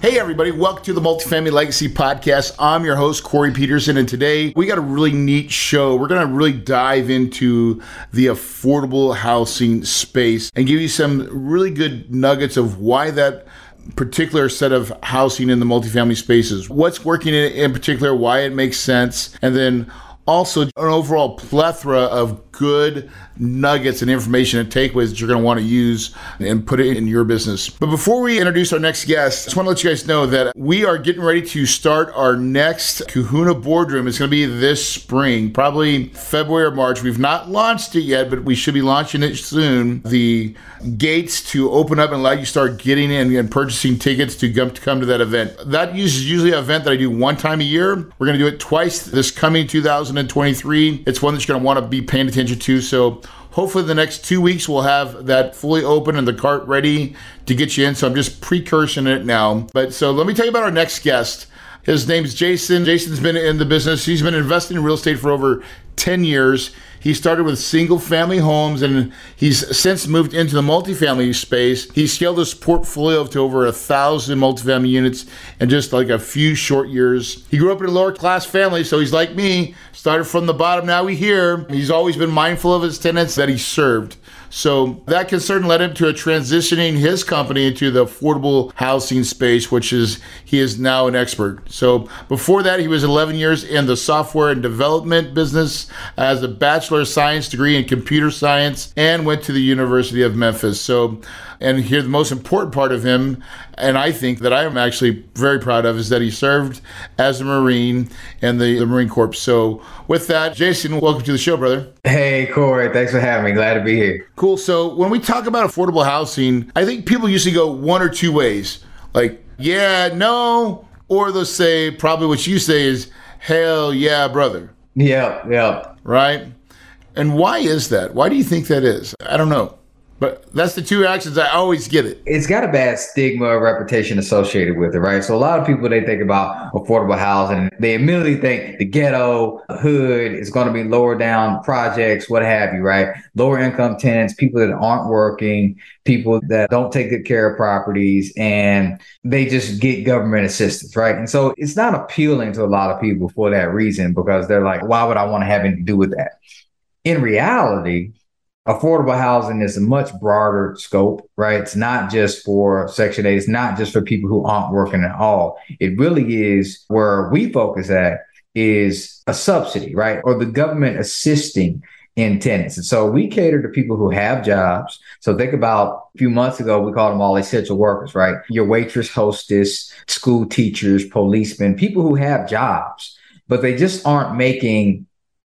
Hey, everybody, welcome to the Multifamily Legacy Podcast. I'm your host, Corey Peterson, and today we got a really neat show. We're going to really dive into the affordable housing space and give you some really good nuggets of why that particular set of housing in the multifamily spaces, what's working in, in particular, why it makes sense, and then also an overall plethora of good nuggets and information and takeaways that you're going to want to use and put it in your business. But before we introduce our next guest, I just want to let you guys know that we are getting ready to start our next Kahuna boardroom. It's going to be this spring, probably February or March. We've not launched it yet, but we should be launching it soon. The gates to open up and allow you to start getting in and purchasing tickets to come, to that event. That is usually an event that I do one time a year. We're going to do it twice this coming 2023. It's one that you're going to want to be paying attention to. So hopefully the next two weeks we'll have that fully open and the cart ready to get you in. So I'm just precursing it now. But so let me tell you about our next guest. His name's Jason. Jason's been in the business. He's been investing in real estate for over 10 years. He started with single family homes and he's since moved into the multifamily space. He scaled his portfolio to over a thousand multifamily units in just like a few short years. He grew up in a lower class family, so he's like me, started from the bottom. Now we here. He's always been mindful of his tenants that he served. So that concern led him to a transitioning his company into the affordable housing space, which is he is now an expert. So before that, he was 11 years in the software and development business as a bachelor of science degree in computer science and went to the University of Memphis. So and here, the most important part of him, and I think that I am actually very proud of, is that he served as a Marine and the, the Marine Corps. So, with that, Jason, welcome to the show, brother. Hey, Corey. Thanks for having me. Glad to be here. Cool. So, when we talk about affordable housing, I think people usually go one or two ways like, yeah, no, or they'll say, probably what you say is, hell yeah, brother. Yeah, yeah. Right? And why is that? Why do you think that is? I don't know. But that's the two actions I always get it. It's got a bad stigma or reputation associated with it, right? So a lot of people they think about affordable housing, they immediately think the ghetto, hood is going to be lower down projects, what have you, right? Lower income tenants, people that aren't working, people that don't take good care of properties, and they just get government assistance, right? And so it's not appealing to a lot of people for that reason because they're like, why would I want to have anything to do with that? In reality, affordable housing is a much broader scope, right? It's not just for Section 8, it's not just for people who aren't working at all. It really is where we focus at is a subsidy, right? Or the government assisting in tenants. And so we cater to people who have jobs. So think about a few months ago, we called them all essential workers, right? Your waitress, hostess, school teachers, policemen, people who have jobs, but they just aren't making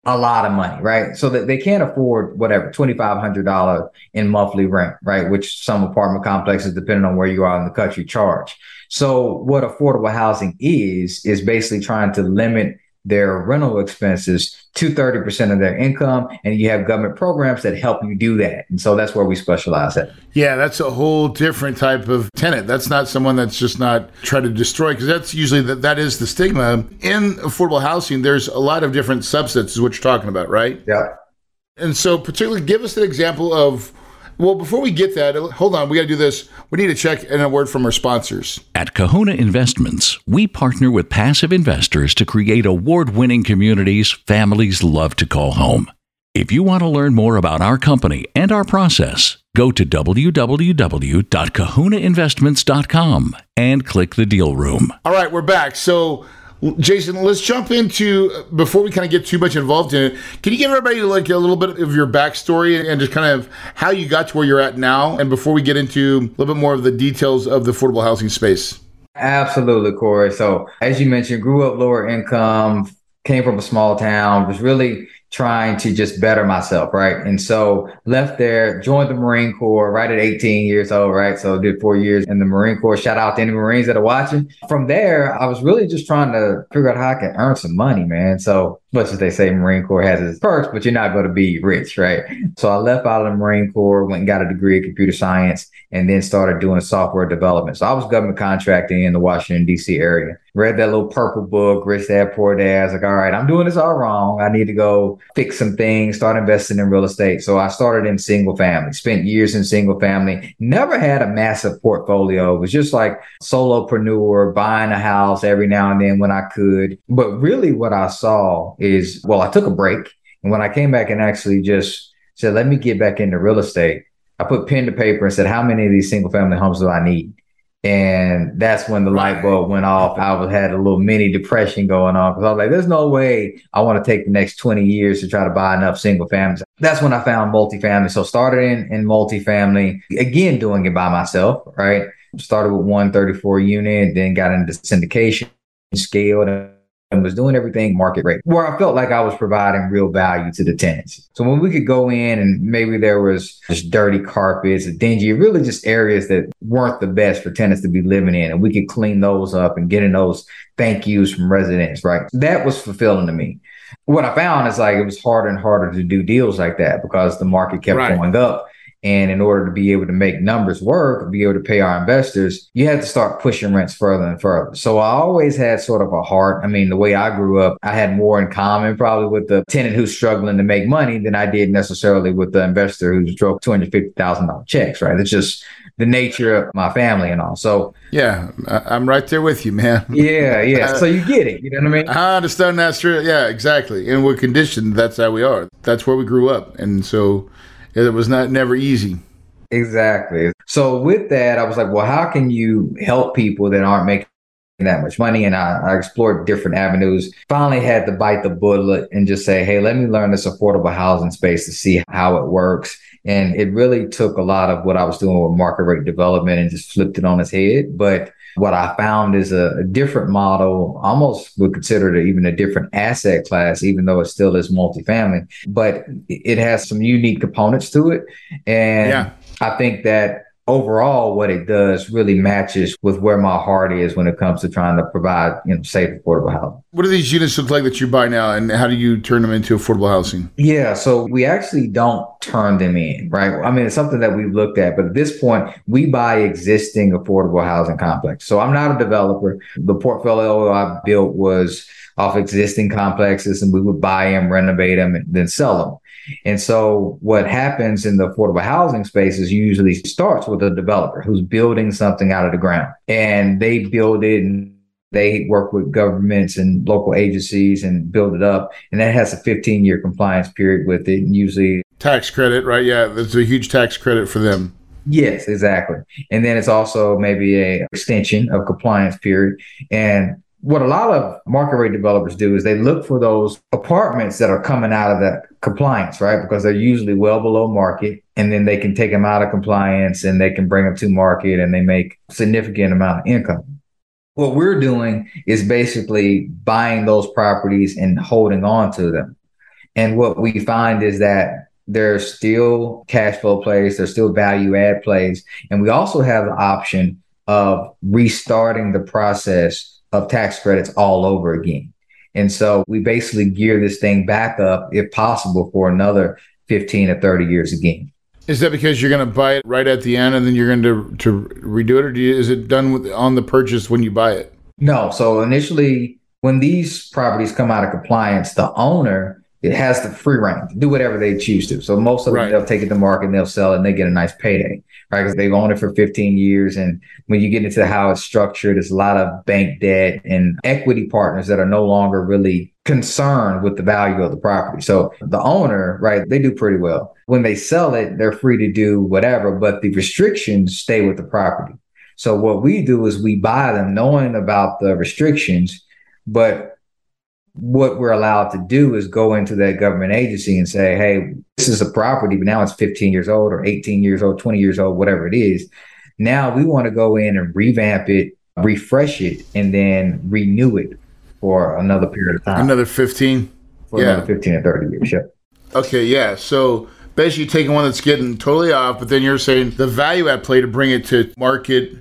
a lot of money, right? So that they can't afford whatever $2,500 in monthly rent, right? Which some apartment complexes, depending on where you are in the country, charge. So what affordable housing is, is basically trying to limit their rental expenses to 30% of their income. And you have government programs that help you do that. And so that's where we specialize at. Yeah, that's a whole different type of tenant. That's not someone that's just not trying to destroy, because that's usually that, that is the stigma. In affordable housing, there's a lot of different subsets, is what you're talking about, right? Yeah. And so, particularly, give us an example of well, before we get that, hold on. We got to do this. We need to check in a word from our sponsors. At Kahuna Investments, we partner with passive investors to create award winning communities families love to call home. If you want to learn more about our company and our process, go to www.kahunainvestments.com and click the deal room. All right, we're back. So, Jason, let's jump into before we kind of get too much involved in it. Can you give everybody like a little bit of your backstory and just kind of how you got to where you're at now? And before we get into a little bit more of the details of the affordable housing space. Absolutely, Corey. So, as you mentioned, grew up lower income, came from a small town, was really trying to just better myself, right? And so left there, joined the Marine Corps right at 18 years old, right? So did four years in the Marine Corps. Shout out to any Marines that are watching. From there, I was really just trying to figure out how I could earn some money, man. So much as they say Marine Corps has its perks, but you're not going to be rich, right? So I left out of the Marine Corps, went and got a degree in computer science, and then started doing software development. So I was government contracting in the Washington, D.C. area. Read that little purple book, Rich Dad Poor Dad. I was like, all right, I'm doing this all wrong. I need to go fix some things, start investing in real estate. So I started in single family, spent years in single family, never had a massive portfolio. It was just like solopreneur, buying a house every now and then when I could. But really what I saw is, well, I took a break. And when I came back and actually just said, let me get back into real estate, I put pen to paper and said, how many of these single family homes do I need? And that's when the light bulb went off. I was had a little mini depression going on because I was like, there's no way I want to take the next 20 years to try to buy enough single families. That's when I found multifamily. So started in, in multifamily, again, doing it by myself, right? Started with 134 unit, then got into syndication, scaled and was doing everything market rate where I felt like I was providing real value to the tenants. So when we could go in and maybe there was just dirty carpets, a dingy, really just areas that weren't the best for tenants to be living in. And we could clean those up and getting those thank yous from residents, right? That was fulfilling to me. What I found is like it was harder and harder to do deals like that because the market kept right. going up. And in order to be able to make numbers work, be able to pay our investors, you had to start pushing rents further and further. So I always had sort of a heart. I mean, the way I grew up, I had more in common probably with the tenant who's struggling to make money than I did necessarily with the investor who's drove $250,000 checks, right? It's just the nature of my family and all. So yeah, I'm right there with you, man. Yeah, yeah. Uh, so you get it. You know what I mean? I understand that's true. Yeah, exactly. And we're conditioned. That's how we are. That's where we grew up. And so it was not never easy. Exactly. So with that, I was like, well, how can you help people that aren't making that much money? And I, I explored different avenues. Finally had to bite the bullet and just say, hey, let me learn this affordable housing space to see how it works. And it really took a lot of what I was doing with market rate development and just flipped it on its head. But what I found is a, a, different model, almost would consider it even a different asset class, even though it still is multifamily, but it has some unique components to it. And yeah. I think that overall what it does really matches with where my heart is when it comes to trying to provide you know safe affordable housing. What do these units look like that you buy now and how do you turn them into affordable housing? Yeah so we actually don't turn them in right? I mean it's something that we've looked at but at this point we buy existing affordable housing complex. So i'm not a developer. The portfolio i built was off existing complexes and we would buy them renovate them and then sell them and so what happens in the affordable housing space is usually starts with a developer who's building something out of the ground and they build it and they work with governments and local agencies and build it up. And that has a 15 year compliance period with it. And usually tax credit, right? Yeah. There's a huge tax credit for them. Yes, exactly. And then it's also maybe a extension of compliance period. And what a lot of market rate developers do is they look for those apartments that are coming out of that compliance, right? Because they're usually well below market and then they can take them out of compliance and they can bring them to market and they make significant amount of income. What we're doing is basically buying those properties and holding on to them. And what we find is that there's still cash flow plays, there's still value add plays. And we also have the option of restarting the process of tax credits all over again. And so we basically gear this thing back up, if possible, for another 15 or 30 years again. Is that because you're going to buy it right at the end and then you're going to, to redo it, or you, is it done with, on the purchase when you buy it? No. So initially, when these properties come out of compliance, the owner it has the free reign to do whatever they choose to. So most of them, right. they'll take it to market and they'll sell it and they get a nice payday right? Because they've owned it for 15 years. And when you get into how it's structured, there's a lot of bank debt and equity partners that are no longer really concerned with the value of the property. So the owner, right, they do pretty well. When they sell it, they're free to do whatever, but the restrictions stay with the property. So what we do is we buy them knowing about the restrictions, but what we're allowed to do is go into that government agency and say, hey, this is a property, but now it's 15 years old or 18 years old, 20 years old, whatever it is. Now we want to go in and revamp it, refresh it, and then renew it for another period of time. Another 15? for Yeah. another 15 or 30 years. Yep. Okay, yeah. So basically taking one that's getting totally off, but then you're saying the value at play to bring it to market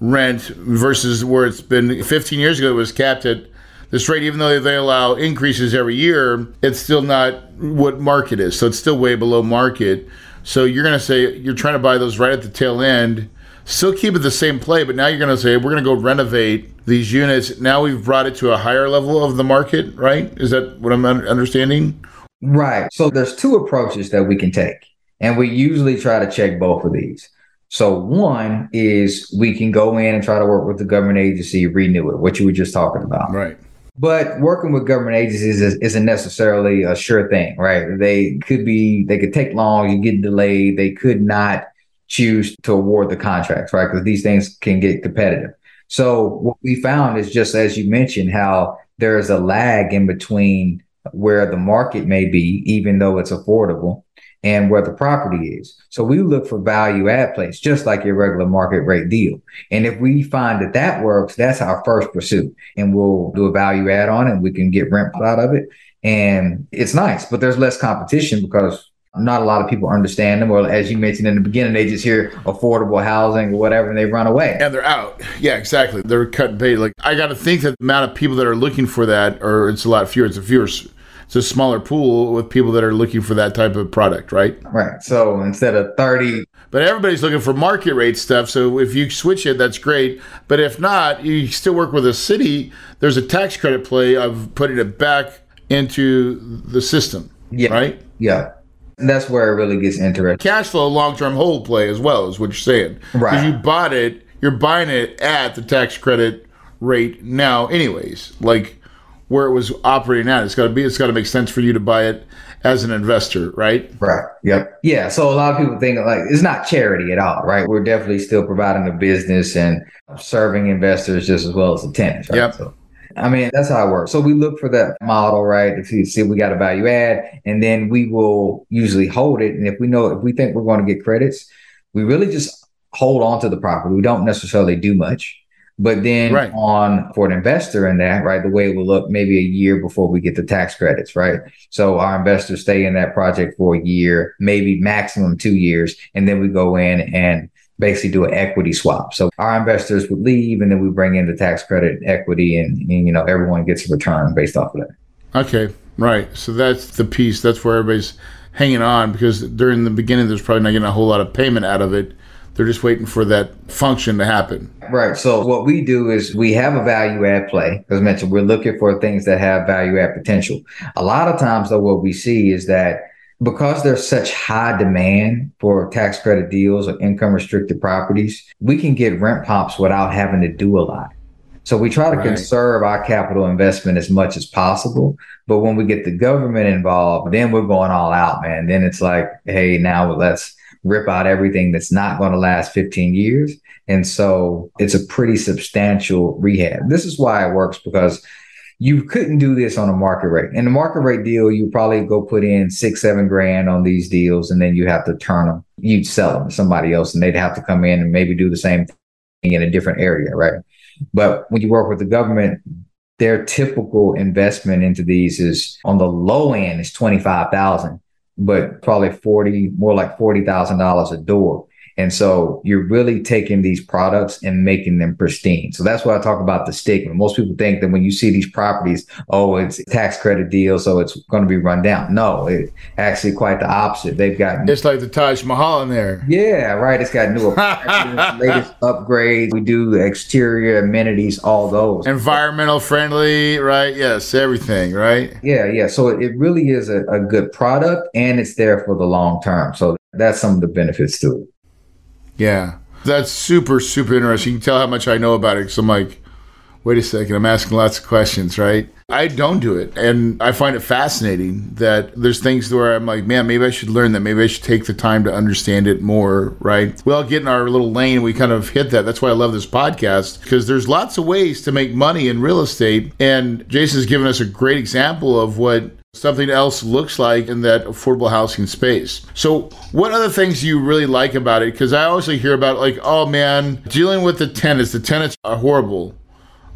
rent versus where it's been 15 years ago it was capped at this rate, even though they allow increases every year, it's still not what market is. So it's still way below market. So you're going to say you're trying to buy those right at the tail end, still keep it the same play, but now you're going to say we're going to go renovate these units. Now we've brought it to a higher level of the market, right? Is that what I'm understanding? Right. So there's two approaches that we can take, and we usually try to check both of these. So one is we can go in and try to work with the government agency, renew it, what you were just talking about. Right. But working with government agencies is, isn't necessarily a sure thing, right? They could be, they could take long, you get delayed, they could not choose to award the contracts, right? Because these things can get competitive. So what we found is just as you mentioned, how there is a lag in between where the market may be, even though it's affordable, and where the property is. So we look for value add plays, just like your regular market rate deal. And if we find that that works, that's our first pursuit. And we'll do a value add on it. We can get rent out of it. And it's nice, but there's less competition because not a lot of people understand them. Or as you mentioned in the beginning, they just hear affordable housing or whatever and they run away. And they're out. Yeah, exactly. They're cut bait. Like I got to think that the amount of people that are looking for that, or it's a lot fewer. It's a fewer. It's a smaller pool with people that are looking for that type of product, right? Right. So instead of 30, But everybody's looking for market rate stuff. So if you switch it, that's great. But if not, you still work with a city. There's a tax credit play of putting it back into the system, yeah. right? Yeah. And that's where it really gets interesting. Cash flow, long term hold play as well is what you're saying. Right. Because you bought it, you're buying it at the tax credit rate now, anyways. Like where it was operating at. It's got to be. It's got to make sense for you to buy it as an investor, right? Right. Yep. Yeah. So a lot of people think like it's not charity at all, right? We're definitely still providing a business and serving investors just as well as the tenants. Right? Yep. So, I mean, that's how it works. So we look for that model, right? If you see we got a value add, and then we will usually hold it. And if we know if we think we're going to get credits, we really just hold on to the property. We don't necessarily do much. But then Right. on for an investor in that, right, the way it will look maybe a year before we get the tax credits, right? So our investors stay in that project for a year, maybe maximum two years, and then we go in and basically do an equity swap. So our investors would leave and then we bring in the tax credit equity and, and you know everyone gets a return based off of that. Okay, right. So that's the piece. That's where everybody's hanging on because during the beginning, there's probably not getting a whole lot of payment out of it. They're just waiting for that function to happen. Right. So what we do is we have a value add play. As mentioned, we're looking for things that have value add potential. A lot of times though, what we see is that because there's such high demand for tax credit deals or income restricted properties, we can get rent pops without having to do a lot. So we try to Right. conserve our capital investment as much as possible. But when we get the government involved, then we're going all out, man. Then it's like, hey, now let's rip out everything that's not going to last 15 years. And so it's a pretty substantial rehab. This is why it works because you couldn't do this on a market rate. In the market rate deal, you probably go put in six, seven grand on these deals, and then you have to turn them. You'd sell them to somebody else, and they'd have to come in and maybe do the same thing in a different area, right? But when you work with the government, their typical investment into these is on the low end is twenty five thousand, but probably forty, more like forty thousand dollars a door. And so you're really taking these products and making them pristine. So that's why I talk about the stigma. Most people think that when you see these properties, oh, it's tax credit deal, so it's going to be run down. No, it actually quite the opposite. They've got It's like the Taj Mahal in there. yeah, right. It's got new latest upgrades. We do exterior amenities, all those. Environmental friendly, right? Yes, everything, right? Yeah, yeah. So it really is a, a good product and it's there for the long term. So that's some of the benefits to it. Yeah. That's super, super interesting. You can tell how much I know about it because I'm like, wait a second, I'm asking lots of questions, right? I don't do it. And I find it fascinating that there's things where I'm like, man, maybe I should learn that. Maybe I should take the time to understand it more, right? We all get in our little lane. We kind of hit that. That's why I love this podcast because there's lots of ways to make money in real estate. And Jason's given us a great example of what something else looks like in that affordable housing space. So, what other things do you really like about it? Because I always hear about like, oh man, dealing with the tenants. The tenants are horrible.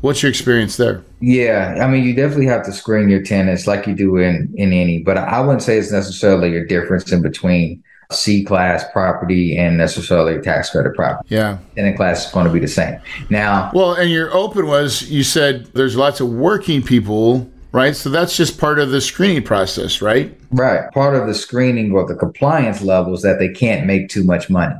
What's your experience there? Yeah, I mean, you definitely have to screen your tenants like you do in in any, but I wouldn't say it's necessarily a difference in between C class property and necessarily tax credit property. Yeah. Tenant class is going to be the same. Now, well, and your open was you said there's lots of working people, right? So that's just part of the screening process, right? Right. Part of the screening or the compliance level is that they can't make too much money.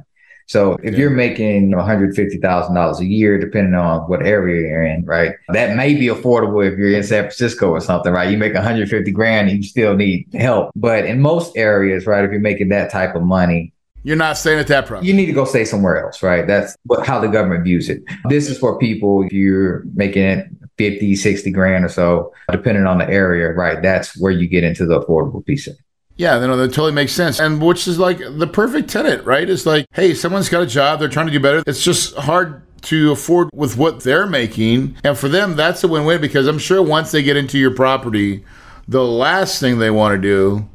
So if you're making $150,000 a year, depending on what area you're in, right? That may be affordable if you're in San Francisco or something, right? You make 150 grand, you still need help. But in most areas, right, if you're making that type of money, you're not staying at that property. You need to go stay somewhere else, right? That's what, how the government views it. This is for people if you're making it 50, 60 grand or so, depending on the area, right? That's where you get into the affordable piece of it. Yeah, no, that totally makes sense. And which is like the perfect tenant, right? It's like, hey, someone's got a job, they're trying to do better. It's just hard to afford with what they're making. And for them, that's a win win because I'm sure once they get into your property, the last thing they want to do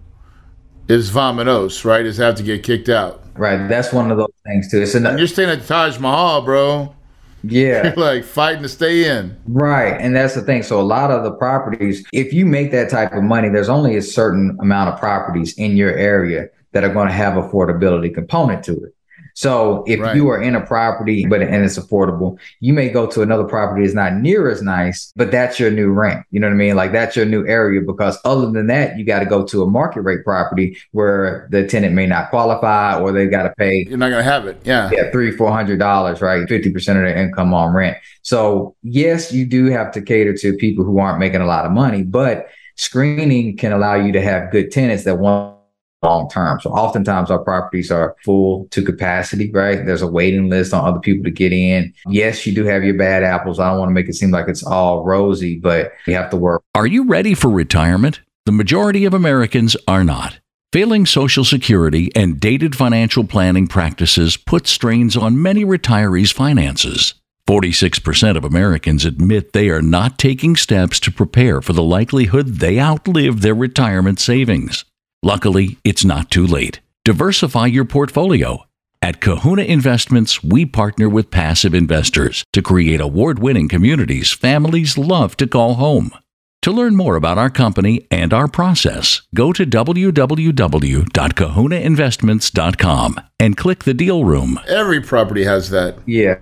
is vominos, right? Is have to get kicked out. Right. That's one of those things too. It's an- and you're staying at Taj Mahal, bro. Yeah. Like fighting to stay in. Right. And that's the thing. So a lot of the properties, if you make that type of money, there's only a certain amount of properties in your area that are going to have affordability component to it. So if right. you are in a property, but and it's affordable, you may go to another property that's not near as nice, but that's your new rent. You know what I mean? Like that's your new area because other than that, you got to go to a market rate property where the tenant may not qualify or they got to pay. You're not going to have it. Yeah. Yeah. Three, four hundred dollars, right? 50% of their income on rent. So yes, you do have to cater to people who aren't making a lot of money, but screening can allow you to have good tenants that want long term. So oftentimes our properties are full to capacity, right? There's a waiting list on other people to get in. Yes, you do have your bad apples. I don't want to make it seem like it's all rosy, but you have to work. Are you ready for retirement? The majority of Americans are not. Failing Social Security and dated financial planning practices put strains on many retirees' finances. 46% of Americans admit they are not taking steps to prepare for the likelihood they outlive their retirement savings. Luckily, it's not too late. Diversify your portfolio. At Kahuna Investments, we partner with passive investors to create award winning communities families love to call home. To learn more about our company and our process, go to www.kahunainvestments.com and click the deal room. Every property has that. Yeah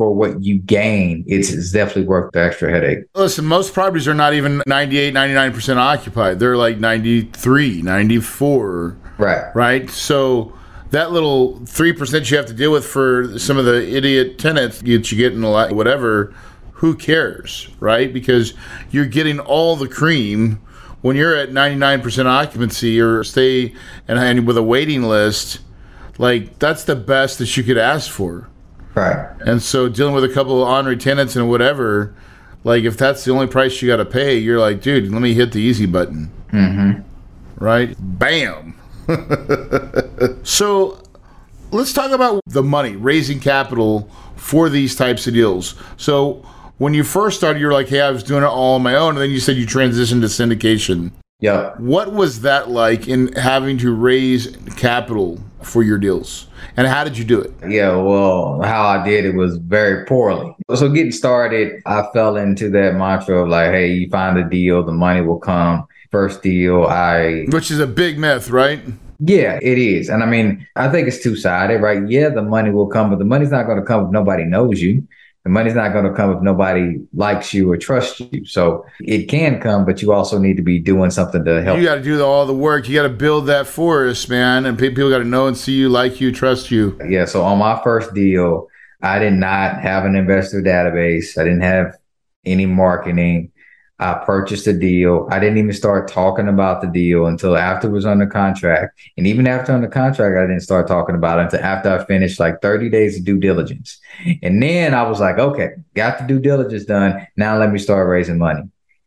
for what you gain, it's, it's definitely worth the extra headache. Listen, most properties are not even 98, 99% occupied. They're like 93, 94. Right. Right. So that little 3% you have to deal with for some of the idiot tenants that you get in a lot, whatever, who cares? Right. Because you're getting all the cream when you're at 99% occupancy or stay and, and with a waiting list. Like that's the best that you could ask for. Right. And so dealing with a couple of honorary tenants and whatever, like if that's the only price you got to pay, you're like, dude, let me hit the easy button. Mm-hmm. Right? Bam. so let's talk about the money, raising capital for these types of deals. So when you first started, you're like, hey, I was doing it all on my own. And then you said you transitioned to syndication. Yeah. What was that like in having to raise capital for your deals? And how did you do it? Yeah, well, how I did it was very poorly. So getting started, I fell into that mantra of like, hey, you find a deal, the money will come. First deal, I Which is a big myth, right? Yeah, it is. And I mean, I think it's two sided, right? Yeah, the money will come, but the money's not going to come if nobody knows you the money's not going to come if nobody likes you or trusts you. So it can come, but you also need to be doing something to help. You got to do all the work. You got to build that forest, man. And people got to know and see you, like you, trust you. Yeah. So on my first deal, I did not have an investor database. I didn't have any marketing. I purchased a deal. I didn't even start talking about the deal until after it was under contract. And even after under contract, I didn't start talking about it until after I finished like 30 days of due diligence. And then I was like, okay, got the due diligence done. Now let me start raising money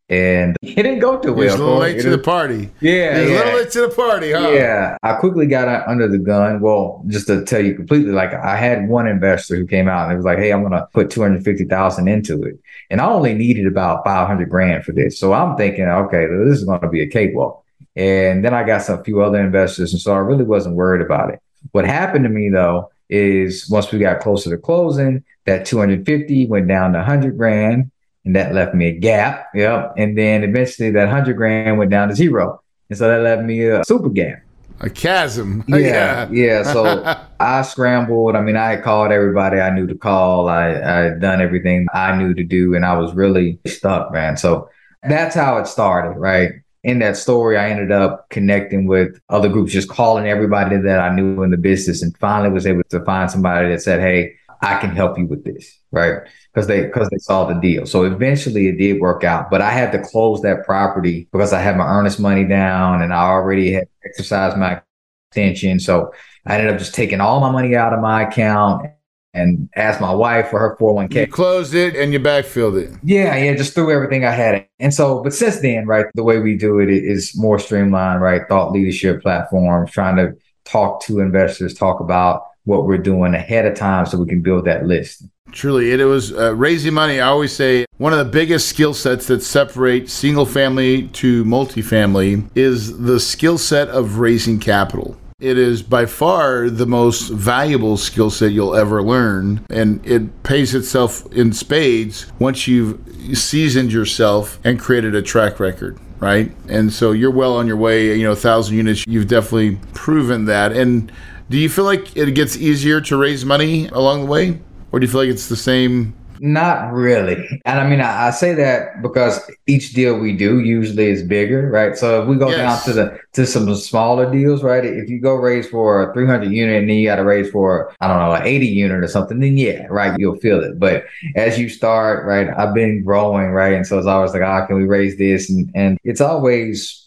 and it didn't go too well. a little late to the party. Yeah, yeah. a little late to the party, huh? Yeah, I quickly got under the gun. Well, just to tell you completely, like I had one investor who came out and it was like, "Hey, I'm gonna put two hundred fifty thousand into it," and I only needed about five hundred grand for this. So I'm thinking, okay, this is gonna be a cakewalk. And then I got some few other investors, and so I really wasn't worried about it. What happened to me though is once we got closer to closing, that 250 went down to 100 grand and that left me a gap. Yep. And then eventually that hundred grand went down to zero. And so that left me a super gap. A chasm. Yeah. Yeah. So I scrambled. I mean, I called everybody I knew to call. I, I had done everything I knew to do and I was really stuck, man. So that's how it started, right? In that story, I ended up connecting with other groups, just calling everybody that I knew in the business and finally was able to find somebody that said, Hey, I can help you with this, right? Because they because they saw the deal. So eventually it did work out, but I had to close that property because I had my earnest money down and I already had exercised my extension. So I ended up just taking all my money out of my account and asked my wife for her 401k. You closed it and you backfilled it. Yeah, yeah, just threw everything I had. And so, but since then, right, the way we do it is more streamlined, right? Thought leadership platforms, trying to talk to investors, talk about what we're doing ahead of time so we can build that list. Truly, it was uh, raising money. I always say one of the biggest skill sets that separate single family to multifamily is the skill set of raising capital. It is by far the most valuable skill set you'll ever learn, and it pays itself in spades once you've seasoned yourself and created a track record right? And so you're well on your way. You know, thousand units. You've definitely proven that. And do you feel like it gets easier to raise money along the way, or do you feel like it's the same? Not really. And I mean, I, I say that because each deal we do usually is bigger, right? So if we go yes. down to the to some smaller deals, right? If you go raise for a 300 unit and then you got to raise for I don't know an 80 unit or something, then yeah, right, you'll feel it. But as you start, right, I've been growing, right, and so it's always like, ah, oh, can we raise this? And and it's always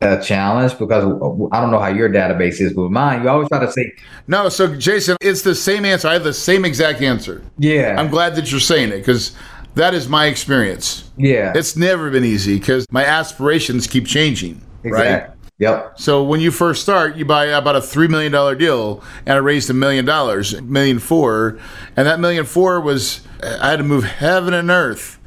a challenge because I don't know how your database is, but mine, you always try to say. No, so Jason, it's the same answer. I have the same exact answer. Yeah. I'm glad that you're saying it because that is my experience. Yeah. It's never been easy because my aspirations keep changing. Exactly. Right. Yep. So when you first start, you buy about a three million dollar deal, and I raised a million dollars, million four, and that million four was I had to move heaven and earth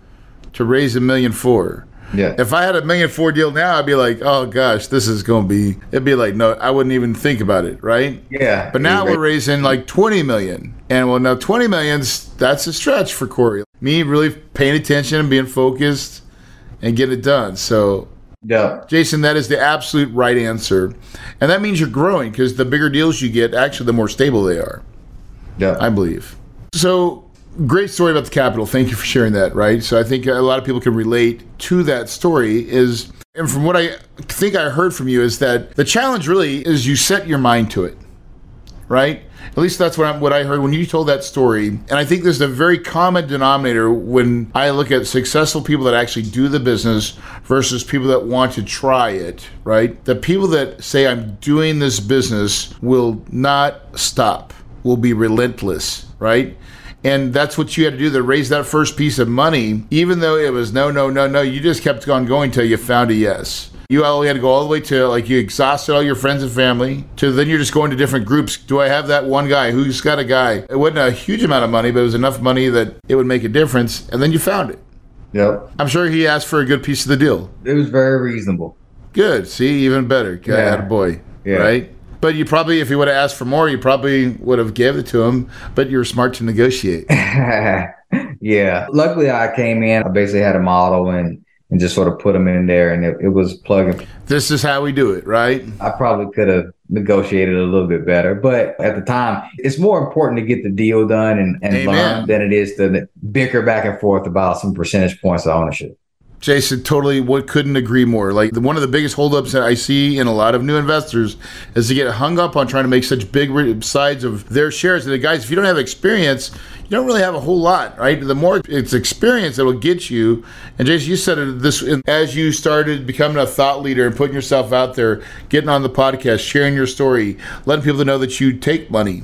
to raise a million four. Yeah. If I had a million four deal now, I'd be like, oh gosh, this is going to be, it'd be like, no, I wouldn't even think about it, right? Yeah. But now we're raising like 20 million. And well, now 20 millions, that's a stretch for Corey. Me really paying attention and being focused and get it done. So, yeah. Jason, that is the absolute right answer. And that means you're growing because the bigger deals you get, actually, the more stable they are. Yeah. I believe. So, great story about the Capitol. Thank you for sharing that. Right. So I think a lot of people can relate to that story. Is and from what I think I heard from you is that the challenge really is you set your mind to it. Right. At least that's what, i what I heard when you told that story. And I think there's a very common denominator when I look at successful people that actually do the business versus people that want to try it, right? The people that say, I'm doing this business will not stop, will be relentless, right? And that's what you had to do to raise that first piece of money, even though it was no, no, no, no. You just kept on going till you found a yes. You only had to go all the way to like you exhausted all your friends and family. To then you're just going to different groups. Do I have that one guy who's got a guy? It wasn't a huge amount of money, but it was enough money that it would make a difference. And then you found it. Yep. I'm sure he asked for a good piece of the deal. It was very reasonable. Good. See, even better. Guy yeah. boy. Yeah. Right. But you probably, if you would have asked for more, you probably would have gave it to him. But you were smart to negotiate. yeah. Luckily, I came in. I basically had a model and and just sort of put them in there, and it, it was plugging. This is how we do it, right? I probably could have negotiated a little bit better, but at the time, it's more important to get the deal done and, and learn than it is to bicker back and forth about some percentage points of ownership. Jason, totally what couldn't agree more. Like one of the biggest holdups that I see in a lot of new investors is to get hung up on trying to make such big sides of their shares. And the guys, if you don't have experience, you don't really have a whole lot, right? The more it's experience that will get you. And Jason, you said it this as you started becoming a thought leader and putting yourself out there, getting on the podcast, sharing your story, letting people know that you take money.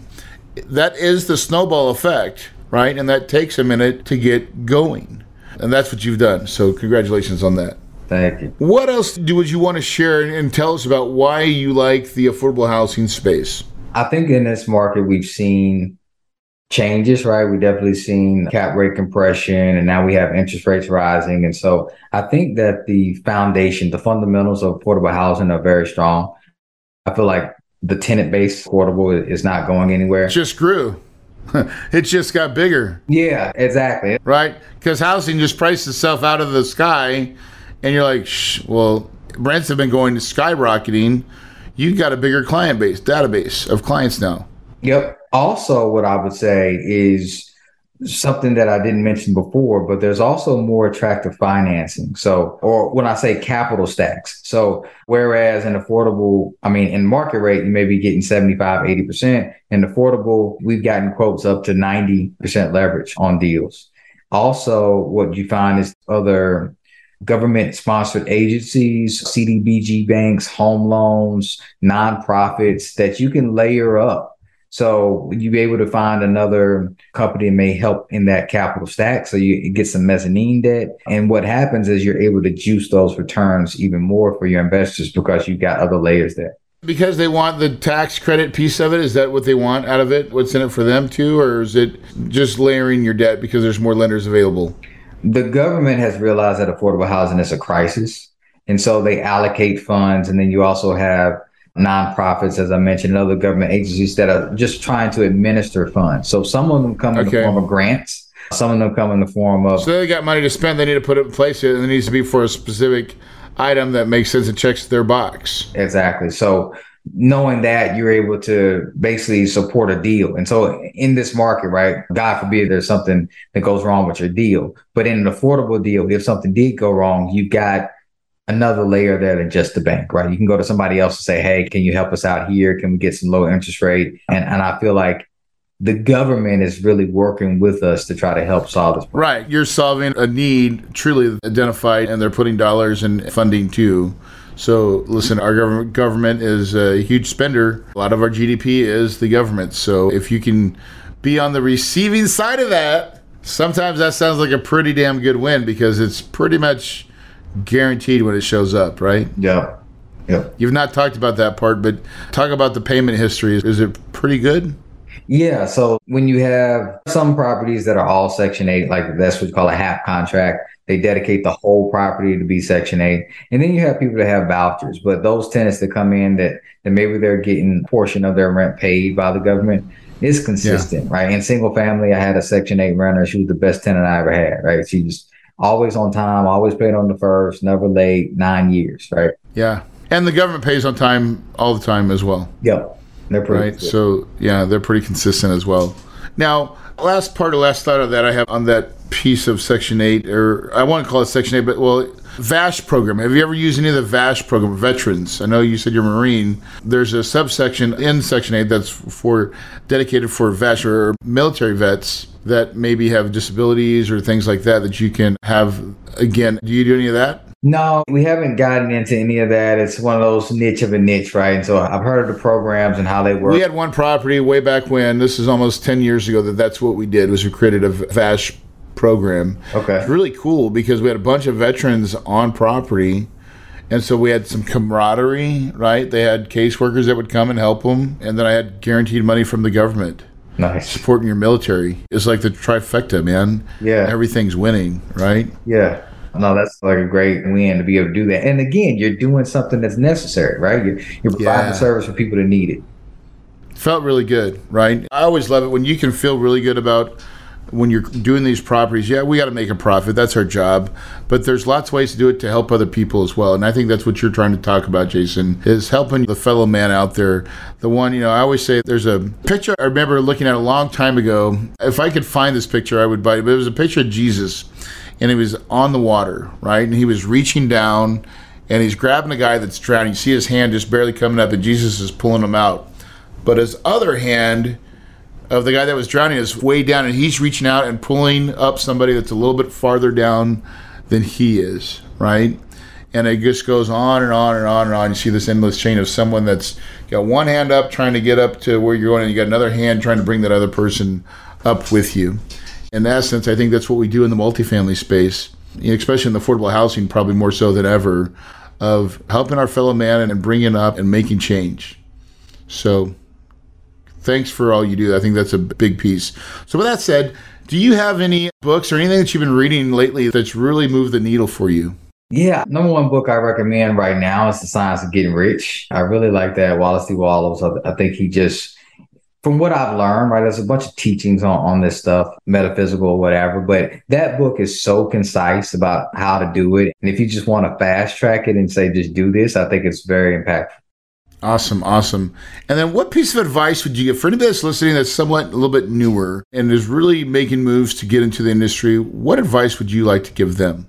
That is the snowball effect, right? And that takes a minute to get going and that's what you've done. So congratulations on that. Thank you. What else do would you want to share and tell us about why you like the affordable housing space? I think in this market we've seen changes, right? We definitely seen cap rate compression and now we have interest rates rising. And so I think that the foundation, the fundamentals of affordable housing are very strong. I feel like the tenant base affordable is not going anywhere. It just grew. it just got bigger. Yeah, exactly. Right? Because housing just priced itself out of the sky, and you're like, Shh, well, rents have been going to skyrocketing. You've got a bigger client base, database of clients now. Yep. Also, what I would say is something that I didn't mention before, but there's also more attractive financing. So, or when I say capital stacks. So, whereas in affordable, I mean, in market rate, you may be getting 75, 80%. In affordable, we've gotten quotes up to 90% leverage on deals. Also, what you find is other government sponsored agencies, CDBG banks, home loans, nonprofits that you can layer up so you be able to find another company that may help in that capital stack. So you get some mezzanine debt. And what happens is you're able to juice those returns even more for your investors because you've got other layers there. Because they want the tax credit piece of it, is that what they want out of it? What's in it for them too? Or is it just layering your debt because there's more lenders available? The government has realized that affordable housing is a crisis. And so they allocate funds. And then you also have nonprofits, as I mentioned, and other government agencies that are just trying to administer funds. So some of them come in okay. the form of grants. Some of them come in the form of. So they got money to spend. They need to put it in place, and it needs to be for a specific item that makes sense and checks their box. Exactly. So knowing that you're able to basically support a deal. And so in this market, right, God forbid there's something that goes wrong with your deal. But in an affordable deal, if something did go wrong, you've got another layer there than just the bank, right? You can go to somebody else and say, Hey, can you help us out here? Can we get some low interest rate? And and I feel like the government is really working with us to try to help solve this problem. Right. You're solving a need truly identified and they're putting dollars and funding too. So listen, our government government is a huge spender. A lot of our GDP is the government. So if you can be on the receiving side of that, sometimes that sounds like a pretty damn good win because it's pretty much guaranteed when it shows up, right? Yeah. Yeah. You've not talked about that part, but talk about the payment history. Is it pretty good? Yeah. So when you have some properties that are all Section 8, like that's what you call a HAP contract, they dedicate the whole property to be Section 8. And then you have people that have vouchers, but those tenants that come in that, that maybe they're getting a portion of their rent paid by the government is consistent, yeah. right? In single family, I had a Section 8 renter. She was the best tenant I ever had, right? She just always on time, always paid on the first, never late, nine years, right? Yeah. And the government pays on time all the time as well. Yep. They're pretty right. So yeah, they're pretty consistent as well. Now, last part of last thought of that I have on that piece of Section Eight, or I want to call it Section Eight, but well, VASH program. Have you ever used any of the VASH program? Veterans. I know you said you're Marine. There's a subsection in Section Eight that's for dedicated for VASH or military vets that maybe have disabilities or things like that that you can have again. Do you do any of that? No, we haven't gotten into any of that. It's one of those niche of a niche, right? And so I've heard of the programs and how they work. We had one property way back when. This is almost ten years ago. That that's what we did was we created a VASH program. Okay, it's really cool because we had a bunch of veterans on property, and so we had some camaraderie. Right, they had caseworkers that would come and help them, and then I had guaranteed money from the government. Nice. Supporting your military is like the trifecta, man. Yeah. Everything's winning, right? Yeah. No, that's like a great win to be able to do that. And again, you're doing something that's necessary, right? You're, you're providing yeah. service for people that need it. Felt really good, right? I always love it when you can feel really good about when you're doing these properties, yeah, we got to make a profit. That's our job. But there's lots of ways to do it to help other people as well. And I think that's what you're trying to talk about, Jason, is helping the fellow man out there. The one, you know, I always say there's a picture I remember looking at a long time ago. If I could find this picture, I would buy it. But it was a picture of Jesus, and he was on the water, right? And he was reaching down and he's grabbing a guy that's drowning. You see his hand just barely coming up, and Jesus is pulling him out. But his other hand, of the guy that was drowning is way down and he's reaching out and pulling up somebody that's a little bit farther down than he is, right? And it just goes on and on and on and on. You see this endless chain of someone that's got one hand up trying to get up to where you're going, and you got another hand trying to bring that other person up with you. In essence, I think that's what we do in the multifamily space, especially in the affordable housing, probably more so than ever, of helping our fellow man and bringing up and making change. So thanks for all you do. I think that's a big piece. So, with that said, do you have any books or anything that you've been reading lately that's really moved the needle for you? Yeah, number one book I recommend right now is The Science of Getting Rich. I really like that Wallace D. Wattles. I, think he just from what I've learned, right, there's a bunch of teachings on, on this stuff, metaphysical or whatever, but that book is so concise about how to do it. And if you just want to fast track it and say, just do this, I think it's very impactful. Awesome, awesome. And then what piece of advice would you give for anybody that's listening that's somewhat a little bit newer and is really making moves to get into the industry? What advice would you like to give them?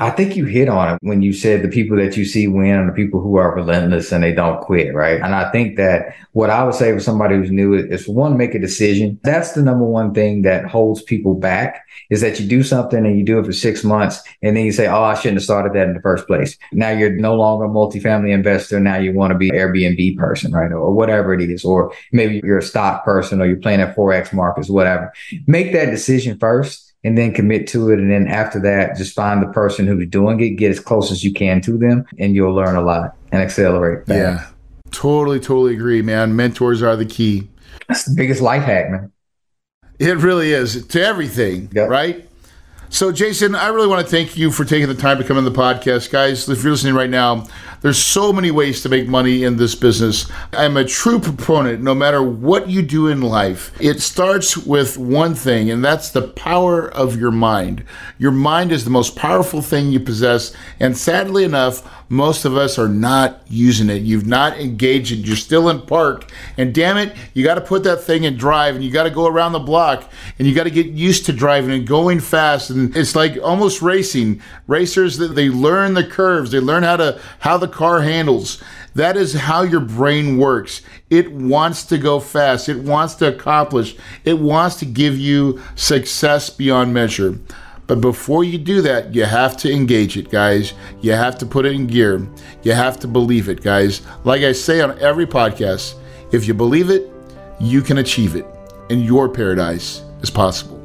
I think you hit on it when you said the people that you see win are the people who are relentless and they don't quit, right? And I think that what I would say for somebody who's new is one, make a decision. That's the number one thing that holds people back is that you do something and you do it for six months and then you say, Oh, I shouldn't have started that in the first place. Now you're no longer a multifamily investor. Now you want to be Airbnb person, right? Or whatever it is. Or maybe you're a stock person or you're playing at Forex markets, whatever. Make that decision first and then commit to it. And then after that, just find the person who's doing it, get as close as you can to them, and you'll learn a lot and accelerate. Fast. Yeah, totally, totally agree, man. Mentors are the key. That's the biggest life hack, man. It really is to everything, yep. right? So, Jason, I really want to thank you for taking the time to come on the podcast. Guys, if you're listening right now, there's so many ways to make money in this business. I'm a true proponent, no matter what you do in life, it starts with one thing, and that's the power of your mind. Your mind is the most powerful thing you possess, and sadly enough, most of us are not using it. You've not engaged it. You're still in park. And damn it, you got to put that thing in drive and you got to go around the block and you got to get used to driving and going fast. And it's like almost racing. Racers, that they learn the curves, they learn how to, how the car handles. That is how your brain works. It wants to go fast. It wants to accomplish. It wants to give you success beyond measure. But before you do that, you have to engage it, guys. You have to put it in gear. You have to believe it, guys. Like I say on every podcast, if you believe it, you can achieve it, and your paradise is possible.